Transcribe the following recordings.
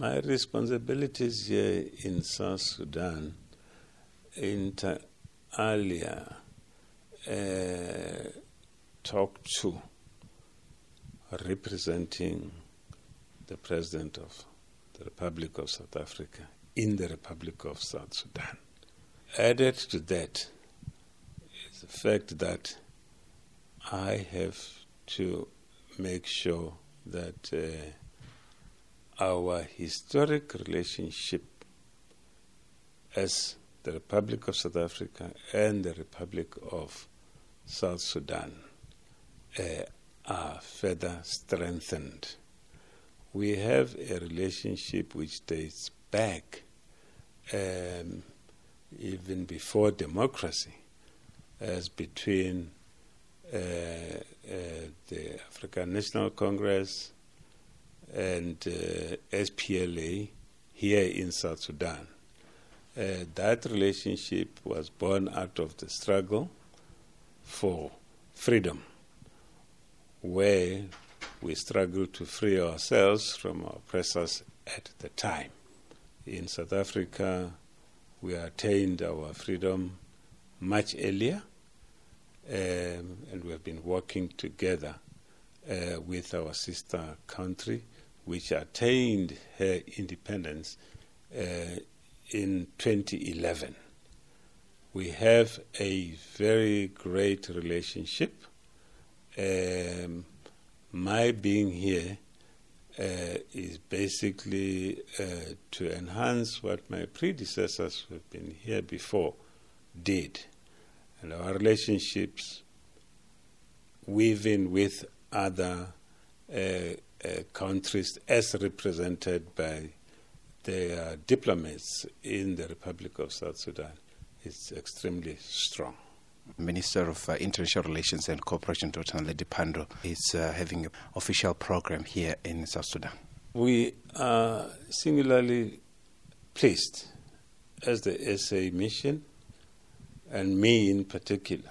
My responsibilities here in South Sudan, inter alia, uh, talked to representing the President of the Republic of South Africa in the Republic of South Sudan. Added to that is the fact that I have to make sure that uh, our historic relationship as the Republic of South Africa and the Republic of South Sudan uh, are further strengthened. We have a relationship which dates back um, even before democracy as between uh, uh, the African National Congress and uh, SPLA here in South Sudan. Uh, that relationship was born out of the struggle for freedom, where we struggled to free ourselves from our oppressors at the time. In South Africa, we attained our freedom much earlier, um, and we have been working together uh, with our sister country, which attained her independence uh, in 2011. We have a very great relationship. Um, my being here uh, is basically uh, to enhance what my predecessors who have been here before did. And our relationships weaving with other uh countries as represented by their diplomats in the Republic of South Sudan is extremely strong. Minister of uh, International Relations and Cooperation, Dr. Naledi Pandor, is uh, having an official program here in South Sudan. We are singularly pleased as the SA mission, and me in particular,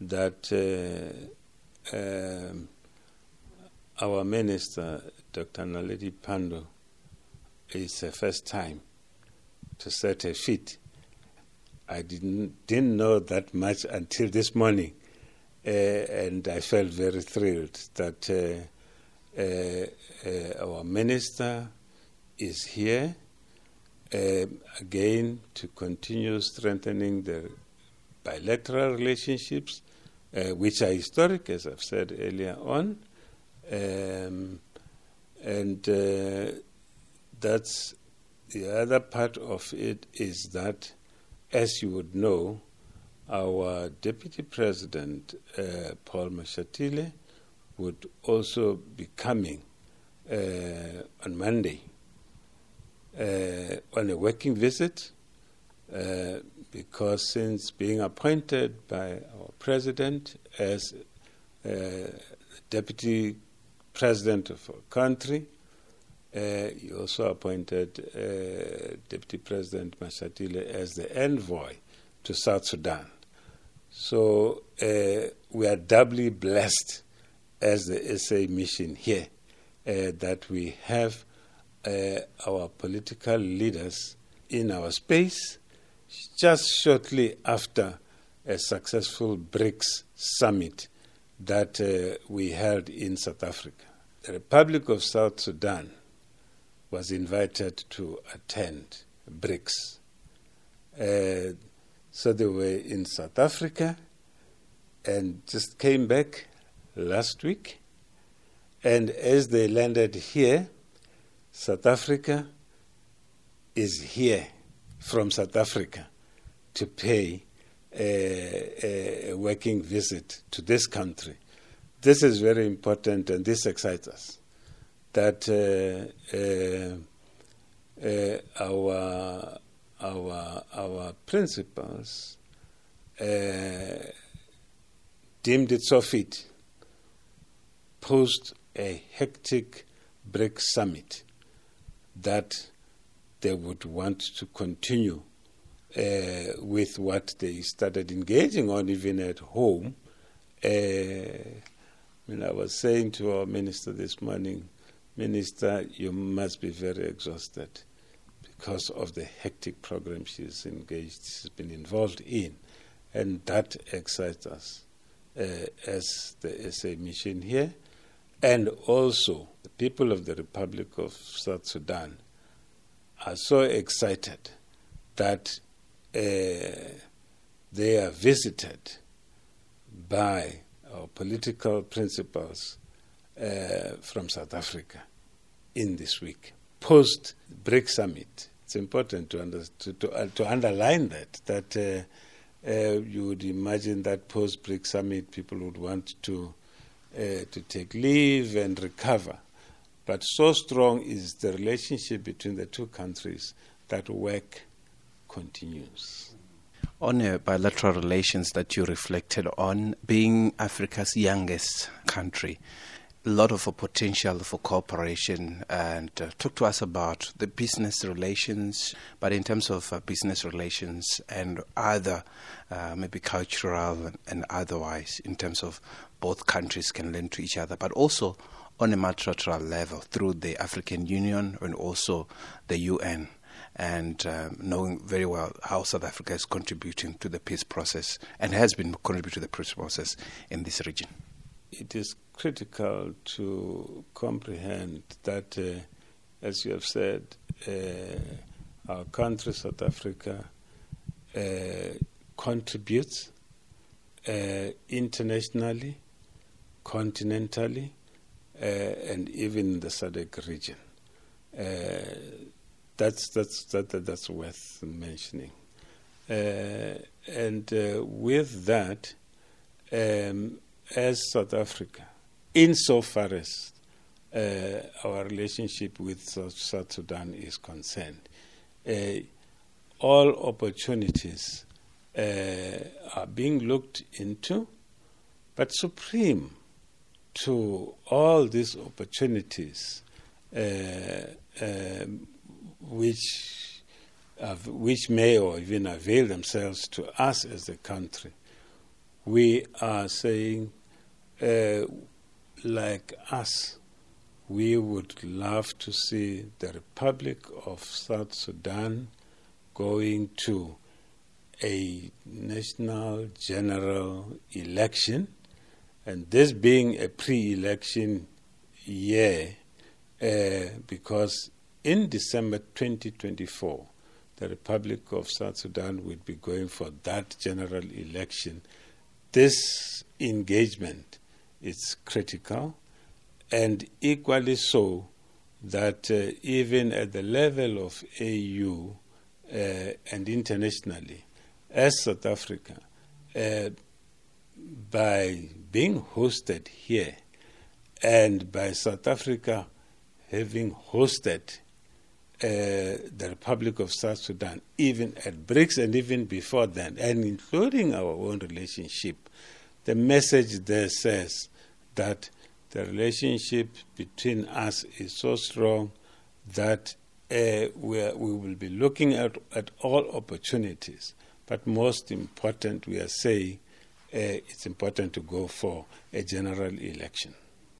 that uh, um, our minister, Dr. Naledi Pandor, is the first time to set a feet I didn't, didn't know that much until this morning. Uh, and I felt very thrilled that uh, uh, uh our minister is here um, again to continue strengthening the bilateral relationships, uh, which are historic, as I've said earlier on. Um, and uh, that's the other part of it is that as you would know, our Deputy President, uh, Paul Mashatile, would also be coming uh, on Monday uh, on a working visit uh, because since being appointed by our President as uh, Deputy President of our country, uh, he also appointed uh, Deputy President Mashatile as the envoy to South Sudan. So uh, we are doubly blessed as the SA mission here uh, that we have uh, our political leaders in our space just shortly after a successful BRICS summit that uh, we held in South Africa. The Republic of South Sudan was invited to attend BRICS. Uh, so they were in South Africa and just came back last week. And as they landed here, South Africa is here from South Africa to pay a, a, working visit to this country. This is very important and this excites us that uh, uh, uh, our our our principals deemed it so fit post a hectic BRICS summit that they would want to continue uh, with what they started engaging on even at home. Uh, I mean, I was saying to our minister this morning Minister, you must be very exhausted because of the hectic program she's engaged, she's been involved in. And that excites us uh, as the SA mission here. And also, the people of the Republic of South Sudan are so excited that uh, they are visited by our political principals uh, from South Africa in this week. Post BRICS summit, it's important to, under, to, to, uh, to, underline that, that uh, uh you would imagine that post BRICS summit people would want to, to take leave and recover. But so strong is the relationship between the two countries that work continues. On uh, bilateral relations that you reflected on, being Africa's youngest country, a lot of potential for cooperation and uh, talk to us about the business relations, but in terms of uh, business relations and other, uh, maybe cultural and otherwise, in terms of both countries can learn to each other, but also on a multilateral level through the African Union and also the UN and um, knowing very well how South Africa is contributing to the peace process and has been contributing to the peace process in this region. It is critical to comprehend that, uh, as you have said, uh, our country, South Africa, uh, contributes uh, internationally, continentally, uh, and even in the SADC region. That's that's that, that that's worth mentioning. Uh, and uh, with that, um, as South Africa, insofar as uh, our relationship with South, South Sudan is concerned, uh, all opportunities uh, are being looked into, but supreme to all these opportunities. Uh, um, which, uh, which may or even avail themselves to us as a country. We are saying, uh, like us, we would love to see the Republic of South Sudan going to a national general election, and this being a pre election year, uh, because in December 2024, the Republic of South Sudan will be going for that general election. This engagement is critical, and equally so that uh, even at the level of AU uh, and internationally, as South Africa, uh, by being hosted here and by South Africa having hosted uh, the Republic of South Sudan, even at BRICS and even before then, and including our own relationship, the message there says that the relationship between us is so strong that uh, we, are, we will be looking at, at all opportunities. But most important, we are saying uh, it's important to go for a general election.